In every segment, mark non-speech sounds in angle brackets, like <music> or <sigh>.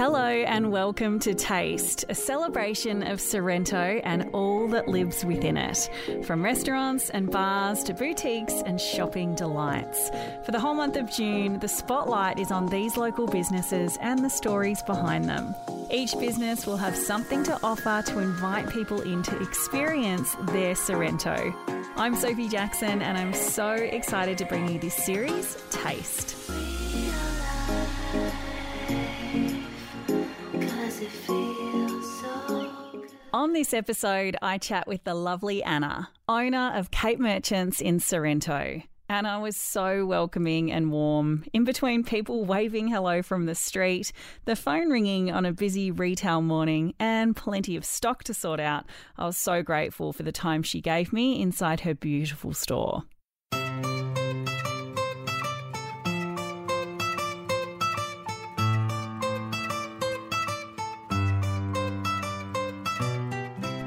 Hello and welcome to Taste, a celebration of Sorrento and all that lives within it. From restaurants and bars to boutiques and shopping delights. For the whole month of June, the spotlight is on these local businesses and the stories behind them. Each business will have something to offer to invite people in to experience their Sorrento. I'm Sophie Jackson and I'm so excited to bring you this series, Taste. On this episode, I chat with the lovely Anna, owner of Cape Merchants in Sorrento. Anna was so welcoming and warm. In between people waving hello from the street, the phone ringing on a busy retail morning, and plenty of stock to sort out, I was so grateful for the time she gave me inside her beautiful store.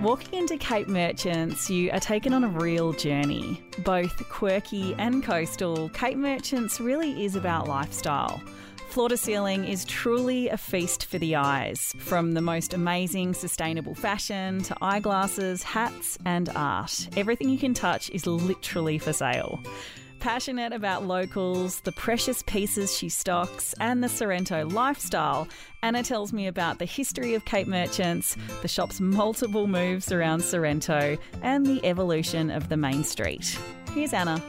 Walking into Cape Merchants, you are taken on a real journey. Both quirky and coastal, Cape Merchants really is about lifestyle. Floor to ceiling is truly a feast for the eyes, from the most amazing sustainable fashion to eyeglasses, hats, and art. Everything you can touch is literally for sale passionate about locals, the precious pieces she stocks, and the Sorrento lifestyle, Anna tells me about the history of Cape Merchants, the shop's multiple moves around Sorrento, and the evolution of the main street. Here's Anna.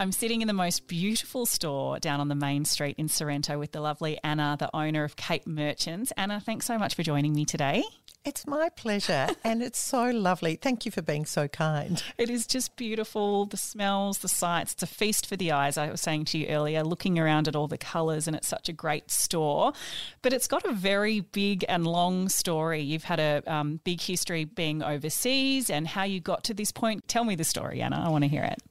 I'm sitting in the most beautiful store down on the main street in Sorrento with the lovely Anna, the owner of Cape Merchants. Anna, thanks so much for joining me today. It's my pleasure, <laughs> and it's so lovely. Thank you for being so kind. It is just beautiful. The smells, the sights, it's a feast for the eyes. I was saying to you earlier, looking around at all the colours, and it's such a great store. But it's got a very big and long story. You've had a um, big history being overseas and how you got to this point. Tell me the story, Anna. I want to hear it.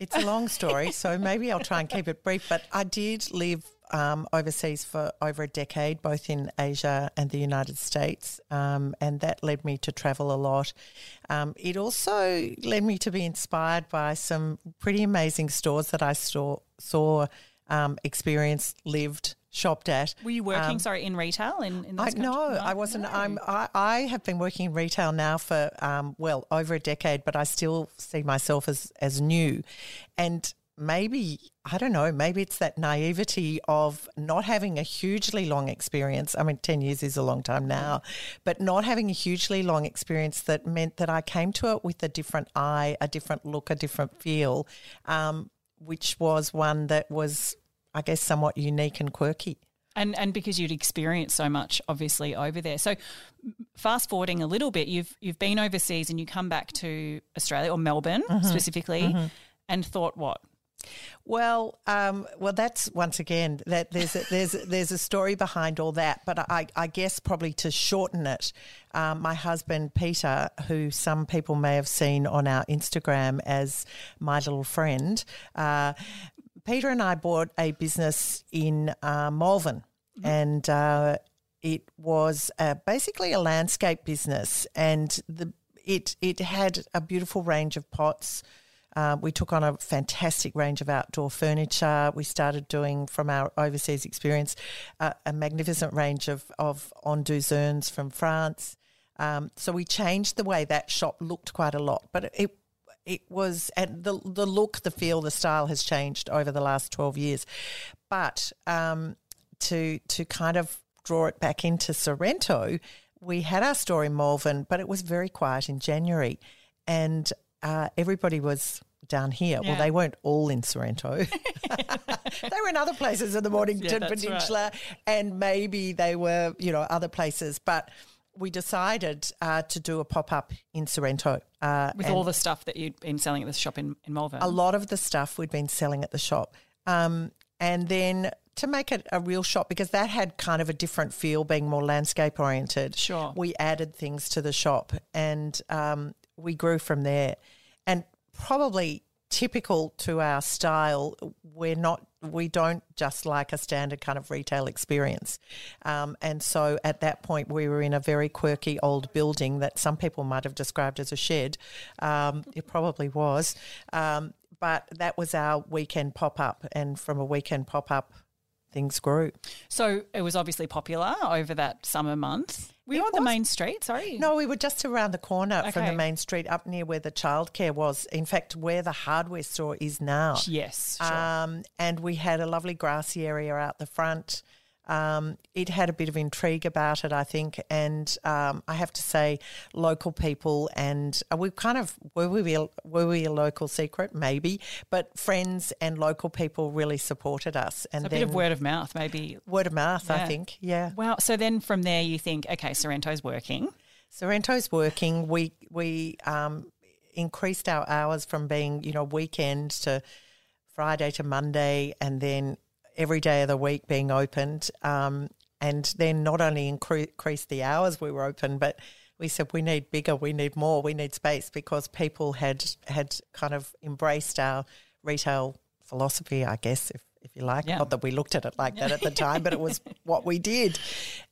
It's a long story, so maybe I'll try and keep it brief. But I did live um, overseas for over a decade, both in Asia and the United States, um, and that led me to travel a lot. Um, it also led me to be inspired by some pretty amazing stores that I saw, saw um, experienced, lived, shopped at. Were you working, um, sorry, in retail? In, in I, no, I wasn't. No. I'm, I, I, have been working in retail now for, um, well, over a decade, but I still see myself as, as new. And maybe, I don't know, maybe it's that naivety of not having a hugely long experience. I mean, 10 years is a long time now, but not having a hugely long experience that meant that I came to it with a different eye, a different look, a different feel, um, which was one that was I guess, somewhat unique and quirky. And, and because you'd experienced so much obviously over there. So fast forwarding a little bit, you've you've been overseas and you come back to Australia or Melbourne mm-hmm. specifically mm-hmm. and thought what? Well, um, well, that's once again that there's a, there's there's a story behind all that, but I, I guess probably to shorten it, um, my husband Peter, who some people may have seen on our Instagram as my little friend, uh, Peter and I bought a business in uh, Malvern, mm-hmm. and uh, it was uh, basically a landscape business, and the it it had a beautiful range of pots. Uh, we took on a fantastic range of outdoor furniture. We started doing, from our overseas experience, uh, a magnificent range of, of Anduze urns from France. Um, so we changed the way that shop looked quite a lot, but it it was and the the look, the feel, the style has changed over the last twelve years. But um, to to kind of draw it back into Sorrento, we had our store in Malvern, but it was very quiet in January, and uh, everybody was down here. Yeah. Well, they weren't all in Sorrento. <laughs> they were in other places in the Mornington yeah, Peninsula, right. and maybe they were, you know, other places, but we decided uh, to do a pop up in Sorrento. Uh, With all the stuff that you'd been selling at the shop in, in Malvern? A lot of the stuff we'd been selling at the shop. Um, and then to make it a real shop, because that had kind of a different feel, being more landscape oriented. Sure. We added things to the shop and um, we grew from there. And probably typical to our style, we're not we don't just like a standard kind of retail experience. Um, and so at that point, we were in a very quirky old building that some people might have described as a shed. Um, it probably was. Um, but that was our weekend pop up, and from a weekend pop up, things grew. So it was obviously popular over that summer month. We were you on the main street? Sorry. No, we were just around the corner from the main street, up near where the childcare was. In fact, where the hardware store is now. Yes. Sure. Um, and we had a lovely grassy area out the front. Um, it had a bit of intrigue about it, I think, and um, I have to say, local people and uh, we kind of were we a, were we a local secret, maybe, but friends and local people really supported us, and a then bit of word of mouth, maybe. word of mouth, I think, yeah. Well, So then from there, you think, okay, Sorrento's working. Sorrento's working. We we um, increased our hours from being you know weekend to Friday to Monday, and then every day of the week being opened. Um, and then not only incre- increased the hours we were open, but we said we need bigger, we need more, we need space because people had had kind of embraced our retail philosophy, I guess, if if you like. Yeah. Not that we looked at it like that at the <laughs> time, but it was what we did.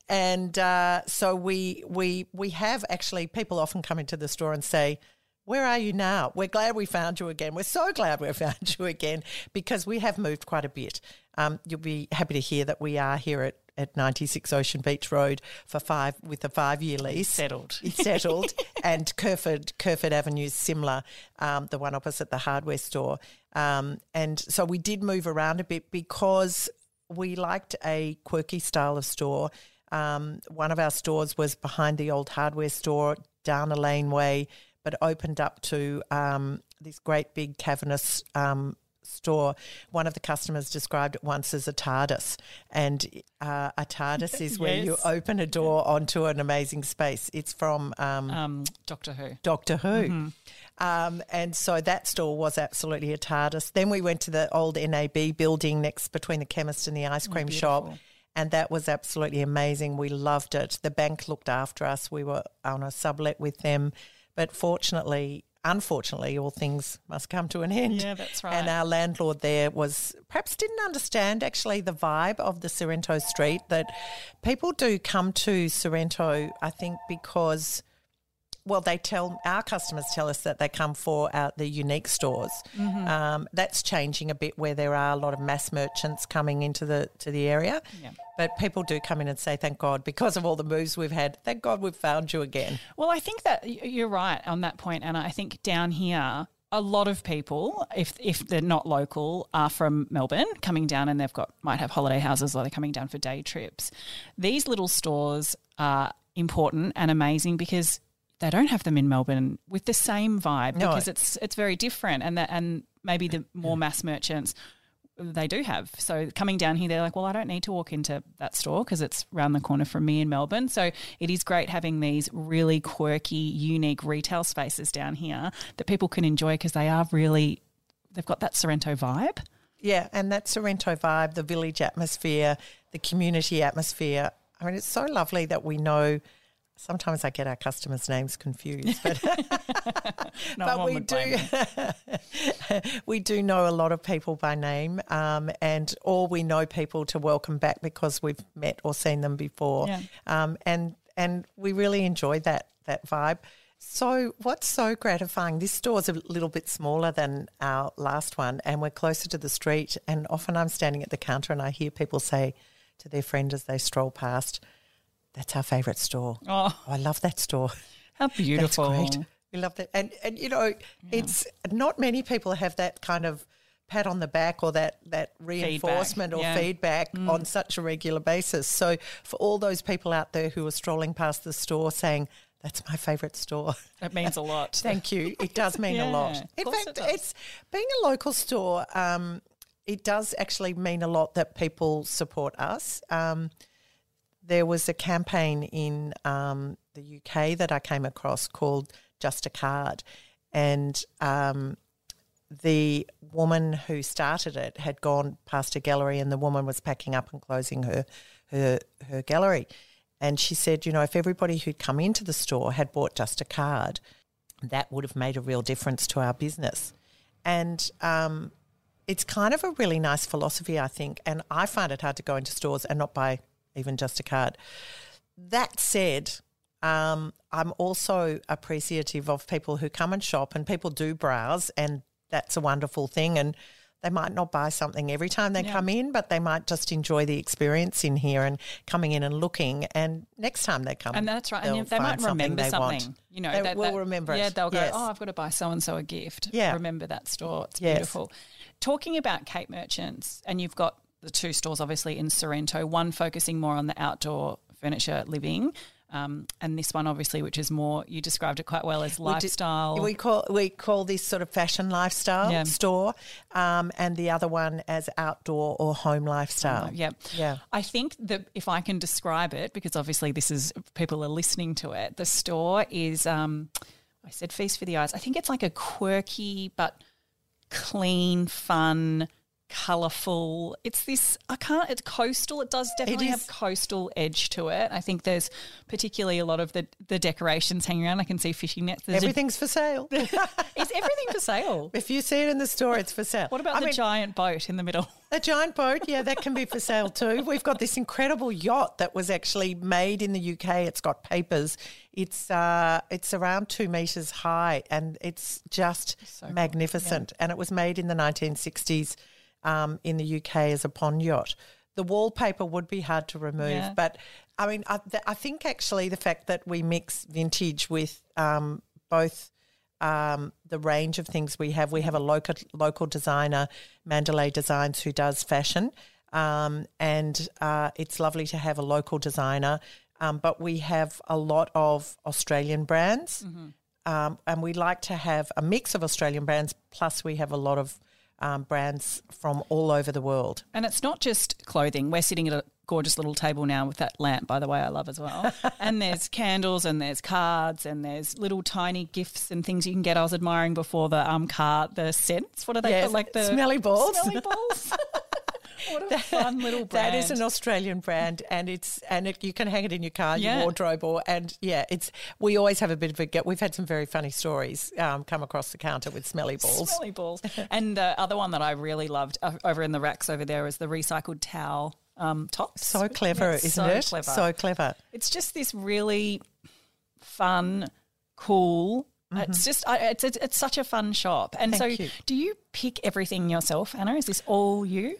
And uh, so we we we have actually people often come into the store and say, "Where are you now? We're glad we found you again. We're so glad we <laughs> found you again because we have moved quite a bit." Um, you'll be happy to hear that we are here at. At 96 Ocean Beach Road for five with a five year lease. Settled. It's settled. <laughs> and Kerferd Kerferd Avenue is similar, um, the one opposite the hardware store. Um, and so we did move around a bit because we liked a quirky style of store. Um, one of our stores was behind the old hardware store down a laneway, but opened up to um, this great big cavernous um, store. One of the customers described it once as a TARDIS, and uh, a TARDIS is where you open a door onto an amazing space. It's from um, Um, Doctor Who. Doctor Who. Mm-hmm. Um, and so that store was absolutely a TARDIS. Then we went to the old NAB building next between the chemist and the ice cream shop. And that was absolutely amazing. We loved it. The bank looked after us. We were on a sublet with them. But fortunately, unfortunately, all things must come to an end. Yeah, that's right. And our landlord there was perhaps didn't understand actually the vibe of the Sorrento street that people do come to Sorrento, I think, because well, they tell our customers tell us that they come for our, the unique stores. Mm-hmm. Um, that's changing a bit where there are a lot of mass merchants coming into the to the area. Yeah. But people do come in and say, "Thank God, because of all the moves we've had. Thank God we've found you again." Well, I think that you're right on that point, Anna. I think down here, a lot of people, if if they're not local, are from Melbourne, coming down, and they've got might have holiday houses or they're coming down for day trips. These little stores are important and amazing because they don't have them in Melbourne with the same vibe No. because it's it's very different, and that and maybe the more mass merchants they do have. So coming down here, they're like, well, I don't need to walk into that store because it's round the corner from me in Melbourne. So it is great having these really quirky, unique retail spaces down here that people can enjoy because they are really, they've got that Sorrento vibe. Yeah, and that Sorrento vibe, the village atmosphere, the community atmosphere. I mean, it's so lovely that we know. Sometimes I get our customers' names confused, but <laughs> but we do <laughs> we do know a lot of people by name, um, and or we know people to welcome back because we've met or seen them before, Yeah. um, and and we really enjoy that that vibe. So what's so gratifying? This store's a little bit smaller than our last one, and we're closer to the street. And often I'm standing at the counter and I hear people say to their friend as they stroll past, "That's our favourite store. Oh, I love that store." how beautiful. <laughs> That's great. We love that. And and you know, it's not many people have that kind of pat on the back or that that reinforcement or yeah. Mm. feedback on such a regular basis. So for all those people out there who are strolling past the store saying, That's my favourite store. That means a lot. <laughs> Thank you. It does <laughs> mean a lot. In fact, it it's being a local store. Um, it does actually mean a lot that people support us. Um, there was a campaign in um, the UK that I came across called Just a Card, and um, the woman who started it had gone past a gallery, and the woman was packing up and closing her her her gallery, and she said, you know, if everybody who'd come into the store had bought just a card, that would have made a real difference to our business, and um, it's kind of a really nice philosophy, I think, and I find it hard to go into stores and not buy even just a card. That said, um, I'm also appreciative of people who come and shop, and people do browse, and that's a wonderful thing. And they might not buy something every time they Yeah. come in, but they might just enjoy the experience in here and coming in and looking. And next time they come, And that's right. And they might remember they something. want. You know, They that, will that- remember it. Yeah, they'll go, Yes. oh, I've got to buy so and so a gift. Yeah. Remember that store. It's Yes. beautiful. Talking about Cape Merchants, and you've got the two stores obviously in Sorrento, one focusing more on the outdoor furniture living. Um, and this one, obviously, which is more, you described it quite well as We do- lifestyle. We call we call this sort of fashion lifestyle Yeah. store, um, and the other one as outdoor or home lifestyle. Yeah. Yeah. I think that if I can describe it, because obviously this is people are listening to it, the store is um I said feast for the eyes. I think it's like a quirky but clean, fun, colourful. It's this I can't it's coastal. It does definitely is. have coastal edge to it. I think there's particularly a lot of the, the decorations hanging around. I can see fishing nets. There's a- Everything's for sale. <laughs> is everything for sale? <laughs> if you see it in the store, it's for sale. What about I the mean, giant boat in the middle? <laughs> A giant boat, yeah, that can be for sale too. We've got this incredible yacht that was actually made in the UK. It's got papers. It's uh, it's around two meters high, and it's just cool. magnificent. And it was made in the 1960s um, in the UK as a pond yacht. The wallpaper would be hard to remove, Yeah. but I mean, I, th- I think actually the fact that we mix vintage with um, both um, the range of things we have. We have a local local designer, Mandalay Designs, who does fashion, um, and uh, it's lovely to have a local designer. Um, but we have a lot of Australian brands, um, and we like to have a mix of Australian brands. Plus, we have a lot of um, brands from all over the world. And it's not just clothing. We're sitting at a gorgeous little table now with that lamp, by the way, I love as well. <laughs> and there's candles and there's cards and there's little tiny gifts and things you can get. I was admiring before the um card, the scents. What are they Yes, called? Like the smelly balls. Smelly balls. <laughs> what a fun little brand. <laughs> That is an Australian brand, and it's and it, you can hang it in your car, Yeah. your wardrobe, or and yeah, it's. We always have a bit of a get. We've had some very funny stories um, come across the counter with smelly balls. Smelly balls. <laughs> and the other one that I really loved uh, over in the racks over there is the recycled towel um, tops. So clever, It's isn't so it? Clever. So clever. it's just this really fun, cool. It's just I, it's, it's it's such a fun shop. And Mm-hmm. Thank so, you. do you pick everything yourself, Anna? Is this all you?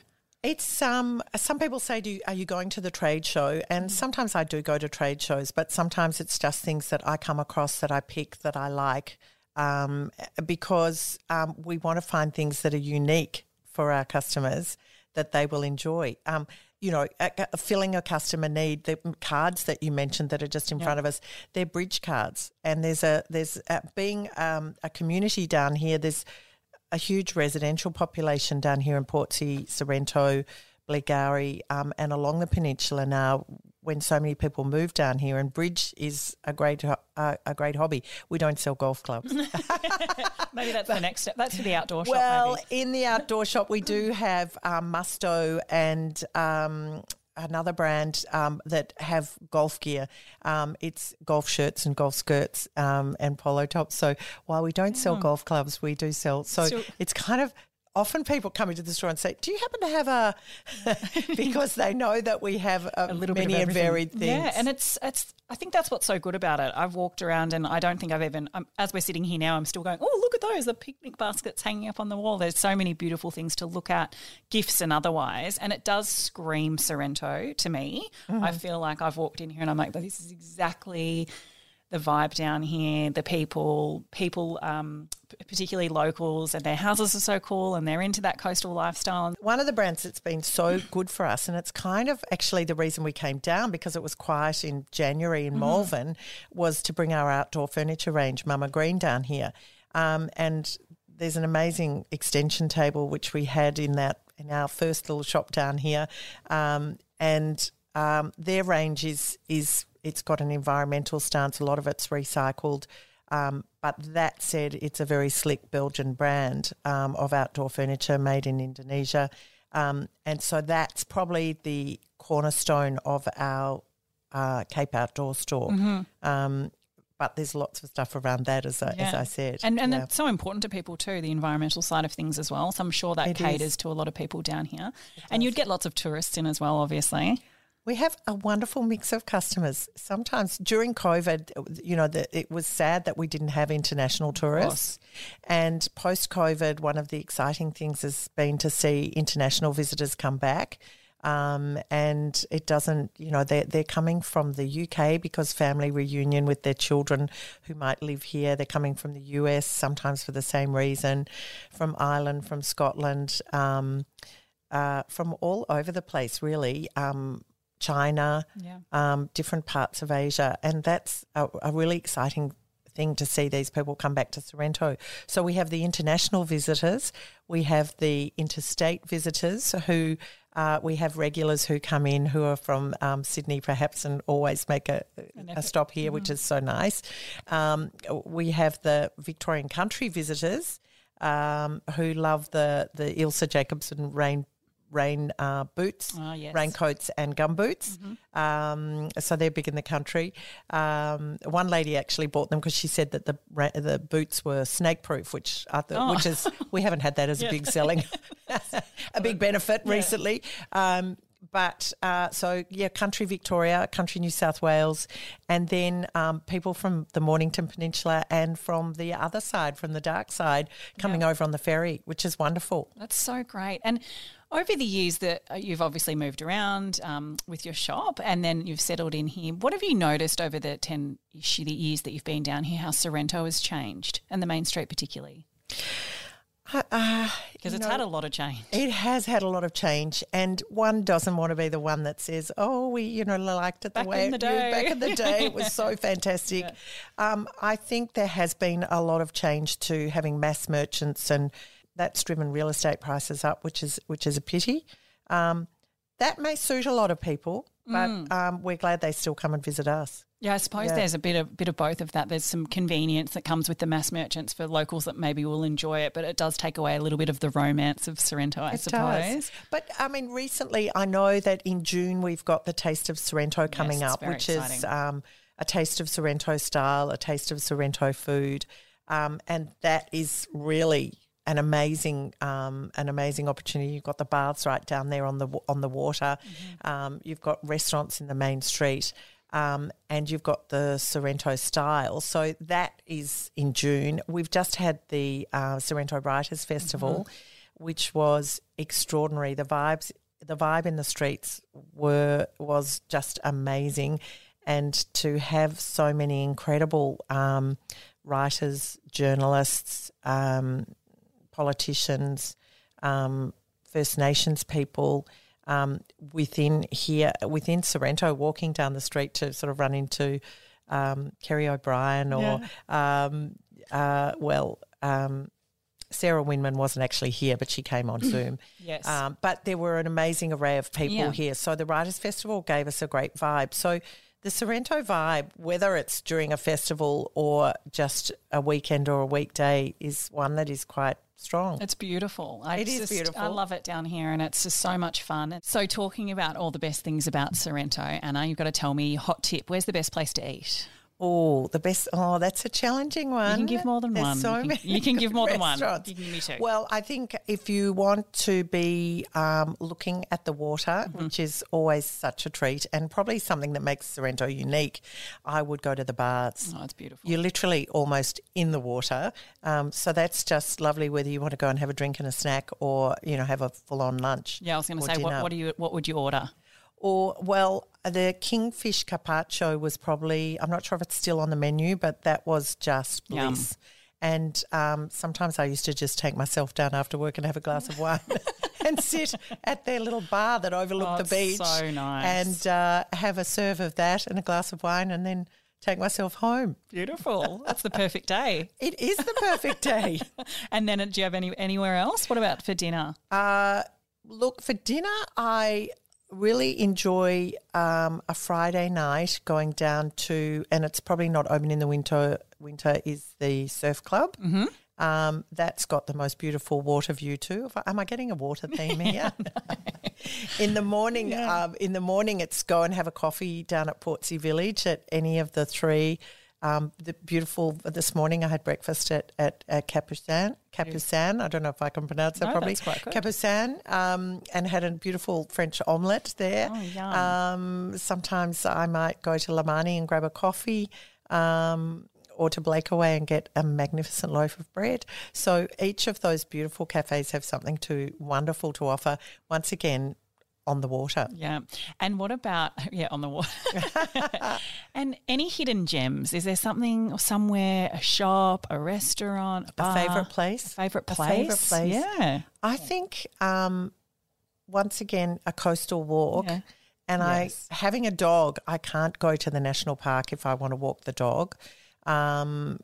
It's um. Some people say, "Do you, are you going to the trade show?" And sometimes I do go to trade shows, but sometimes it's just things that I come across that I pick that I like, um, because um, we want to find things that are unique for our customers that they will enjoy. Um, you know, filling a customer need. The cards that you mentioned that are just in front of us, they're bridge cards, and there's a there's a, being um, a community down here. There's a huge residential population down here in Portsea, Sorrento, Blairgowrie, um, and along the peninsula now. When so many people move down here, and bridge is a great uh, a great hobby. We don't sell golf clubs. <laughs> <laughs> Maybe that's the next step. That's for the outdoor shop. well, in the outdoor shop, we do have um, Musto and. Um, Another brand um, that have golf gear. Um, it's golf shirts and golf skirts um, and polo tops. So while we don't sell golf clubs, we do sell. So, So- it's kind of often people come into the store and say, "Do you happen to have a?" <laughs> because they know that we have a, a little bit many of and varied things. Yeah, and it's it's. I think that's what's so good about it. I've walked around and I don't think I've even. Um, as we're sitting here now, I'm still going. Oh, look at those! The picnic baskets hanging up on the wall. There's so many beautiful things to look at, gifts and otherwise, and it does scream Sorrento to me. Mm-hmm. I feel like I've walked in here and I'm like, this is exactly the vibe down here, the people, people, um, particularly locals, and their houses are so cool, and they're into that coastal lifestyle. One of the brands that's been so good for us, and it's kind of actually the reason we came down because it was quiet in January in Malvern, was to bring our outdoor furniture range, Mamagreen, down here. Um, and there's an amazing extension table which we had in that in our first little shop down here, um, and um, their range is is it's got an environmental stance. A lot of it's recycled. Um, but that said, it's a very slick Belgian brand um, of outdoor furniture made in Indonesia. Um, and so that's probably the cornerstone of our uh, Cape Outdoor store. Um, but there's lots of stuff around that, as I, as I said. And and Yeah. it's so important to people too, the environmental side of things as well. So I'm sure that It caters is. to a lot of people down here. And you'd get lots of tourists in as well, obviously. We have a wonderful mix of customers. Sometimes during COVID, you know, the, it was sad that we didn't have international tourists. And post COVID, one of the exciting things has been to see international visitors come back. Um, and it doesn't, you know, they're, they're coming from the UK because family reunion with their children who might live here. They're coming from the US, sometimes for the same reason, from Ireland, from Scotland, um, uh, from all over the place, really. Um, China, Yeah. um, different parts of Asia, and that's a, a really exciting thing to see these people come back to Sorrento. So we have the international visitors, we have the interstate visitors who. Uh, we have regulars who come in who are from um, Sydney, perhaps, and always make a, a stop here, which is so nice. Um, we have the Victorian country visitors um, who love the the Ilse Jacobsen rain rain uh, boots, Ah, yes. raincoats, and gum boots. Um, so they're big in the country. Um, one lady actually bought them because she said that the ra- the boots were snake proof, which I thought, which is we haven't had that as a <laughs> big selling, <laughs> a big benefit recently. Um, but uh, so yeah, country Victoria, country New South Wales, and then um, people from the Mornington Peninsula and from the other side, from the dark side, coming over on the ferry, which is wonderful. That's so great. And over the years that uh, you've obviously moved around um, with your shop and then you've settled in here, what have you noticed over the 10 ish years that you've been down here, how Sorrento has changed and the main street particularly? Uh, Because you it's know, had a lot of change. It has had a lot of change, and one doesn't want to be the one that says, "Oh, we, you know, liked it the Back way in the day." back in the day. It was so <laughs> fantastic." Um, I think there has been a lot of change to having mass merchants, and that's driven real estate prices up, which is which is a pity. Um, that may suit a lot of people, but Mm. um, we're glad they still come and visit us. Yeah, I suppose Yeah. there's a bit of bit of both of that. There's some convenience that comes with the mass merchants for locals that maybe will enjoy it, but it does take away a little bit of the romance of Sorrento, I It suppose. does. But I mean, recently I know that in June we've got the Taste of Sorrento coming it's up, which is um, a taste of Sorrento style, a taste of Sorrento food, um, and that is really an amazing, um, an amazing opportunity. You've got the baths right down there on the on the water. Mm-hmm. Um, you've got restaurants in the main street. Um, and you've got the Sorrento style. So that is in June. We've just had the uh, Sorrento Writers Festival, which was extraordinary. The vibes, the vibe in the streets were was just amazing, and to have so many incredible um, writers, journalists, um, politicians, um, First Nations people um, within here, within Sorrento, walking down the street to sort of run into um, Kerry O'Brien or, um, uh, well, um, Sarah Winman wasn't actually here, but she came on <clears throat> Zoom. Yes. Um, but there were an amazing array of people Yeah. here. So the Writers' Festival gave us a great vibe. So the Sorrento vibe, whether it's during a festival or just a weekend or a weekday, is one that is quite strong. It's beautiful. I It is beautiful. I love it down here, and it's just so much fun. So, talking about all the best things about Sorrento, Anna, you've got to tell me hot tip. Where's the best place to eat? Oh, the best. Oh, that's a challenging one. You can give more than There's one. So You can- many you can give more than one. You can give me two. Well, I think if you want to be um, looking at the water, Mm-hmm. which is always such a treat and probably something that makes Sorrento unique, I would go to the baths. Oh, it's beautiful. You're literally almost in the water, um, so that's just lovely. Whether you want to go and have a drink and a snack, or you know have a full-on lunch. yeah, I was going to say, what, what do you? What would you order? Or, well, the kingfish carpaccio was probably, I'm not sure if it's still on the menu, but that was just Yum. bliss. And um, sometimes I used to just take myself down after work and have a glass of wine <laughs> and sit at their little bar that overlooked Oh, the beach. so nice. And uh, have a serve of that and a glass of wine and then take myself home. Beautiful. That's the perfect day. <laughs> It is the perfect day. <laughs> And then, uh, do you have any anywhere else? What about for dinner? Uh, look, for dinner, I really enjoy um, a Friday night going down to, and it's probably not open in the winter. Winter is the surf club. Mm-hmm. Um, that's got the most beautiful water view too. If I- Am I getting a water theme here? <laughs> in the morning, um, in the morning, it's go and have a coffee down at Portsea Village at any of the three Um, the beautiful. This morning I had breakfast at at, at Capucin. Capucin. I don't know if I can pronounce that No, properly. that's quite good. Capucin. Um, and had a beautiful French omelette there. Oh. Um, sometimes I might go to Lamani and grab a coffee. Um, or to Blakeaway and get a magnificent loaf of bread. So each of those beautiful cafes have something to wonderful to offer. Once again, on the water. Yeah. And what about, <laughs> yeah, on the water? <laughs> and any hidden gems? Is there something somewhere, a shop, a restaurant, a, A bar, favourite place? Favorite A place? favourite place. Yeah. I think um, once again a coastal walk, Yeah. and Yes. I having a dog. I can't go to the national park if I want to walk the dog. Um,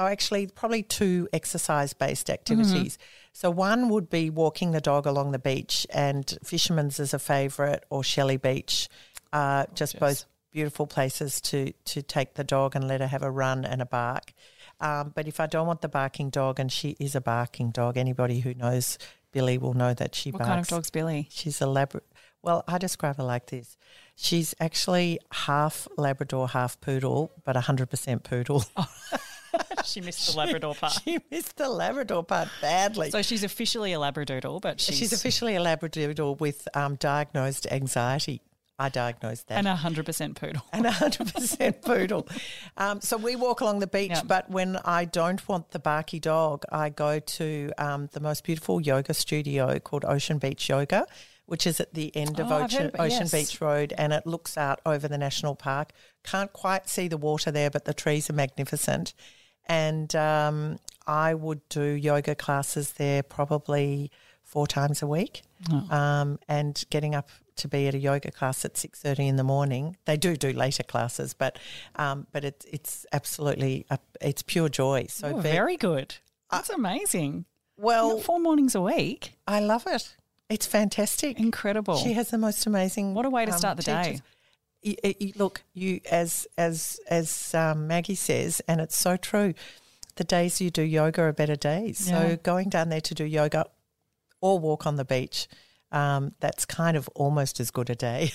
oh, actually, probably two exercise based activities. So one would be walking the dog along the beach, and Fisherman's is a favourite, or Shelley Beach, uh, just both beautiful places to to take the dog and let her have a run and a bark. Um, but if I don't want the barking dog, and she is a barking dog, anybody who knows Billy will know that she What barks. kind of dog's Billy? She's a Labrador. Well, I describe her like this. She's actually half Labrador, half poodle, but 100% poodle. <laughs> <laughs> she missed the Labrador part. she missed the Labrador part badly. So she's officially a Labradoodle, but she's, she's, officially a Labrador with um, diagnosed anxiety. I diagnosed that. and a 100% poodle. and 100% poodle. Um, so we walk along the beach, Yeah. but when I don't want the barky dog, I go to um, the most beautiful yoga studio called Ocean Beach Yoga, which is at the end of Oh, Ocean, it, Ocean yes. Beach Road, and it looks out over the national park. Can't quite see the water there, but the trees are magnificent. And um, I would do yoga classes there probably four times a week Oh. um, and getting up to be at a yoga class at six thirty in the morning. They do do later classes, but um, but it's it's absolutely a, it's pure joy. So Oh, very good. That's amazing. well, Four mornings a week. I love it. It's fantastic. Incredible. She has the most amazing. What a way to um, start the day. You, you- look, you as as as um, Maggie says, and it's so true. The days you do yoga are better days. Yeah. So going down there to do yoga or walk on the beach, um, that's kind of almost as good a day.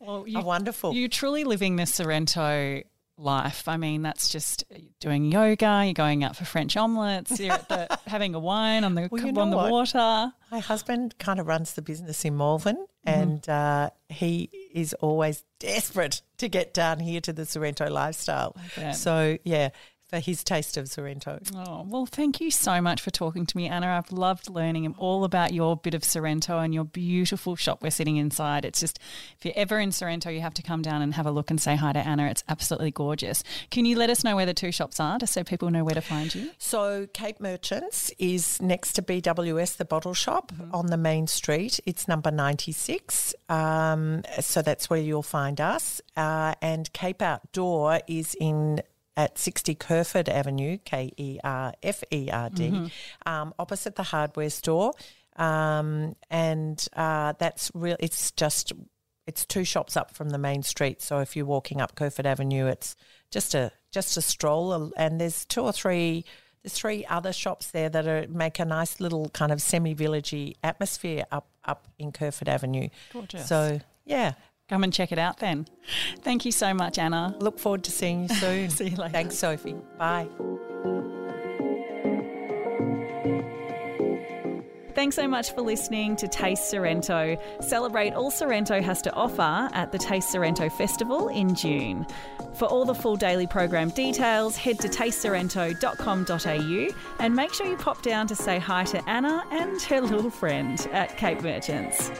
Well, <laughs> a wonderful. You're truly living the Sorrento life. I mean, that's just doing yoga. You're going out for French omelets. You're at the, <laughs> having a wine on the Well, you on the what? water. My husband kind of runs the business in Malvern, Mm-hmm. and uh, he is always desperate to get down here to the Sorrento lifestyle. So, yeah, for his taste of Sorrento. Oh well, thank you so much for talking to me, Anna. I've loved learning all about your bit of Sorrento and your beautiful shop we're sitting inside. It's just if you're ever in Sorrento, you have to come down and have a look and say hi to Anna. It's absolutely gorgeous. Can you let us know where the two shops are, just so people know where to find you? So, Cape Merchants is next to BWS, the bottle shop Mm-hmm. on the main street. It's number 96. Um, so, that's where you'll find us. Uh, and Cape Outdoor is in. At 60 Kerferd Avenue, K E R F E R D, Mm-hmm. um, opposite the hardware store. Um, and uh, that's real. It's just it's two shops up from the main street. So if you're walking up Kerferd Avenue, it's just a just a stroll, and there's two or three. There's three other shops there that are make a nice little kind of semi-villagey atmosphere up up in Kerferd Avenue. Gorgeous. So yeah, Come and check it out then. Thank you so much, Anna. look forward to seeing you soon. <laughs> See you later. Thanks, Sophie. Bye. Thanks so much for listening to Taste Sorrento. Celebrate all Sorrento has to offer at the Taste Sorrento Festival in June. For all the full daily program details, head to tastesorrento.com.au and make sure you pop down to say hi to Anna and her little friend at Cape Merchants.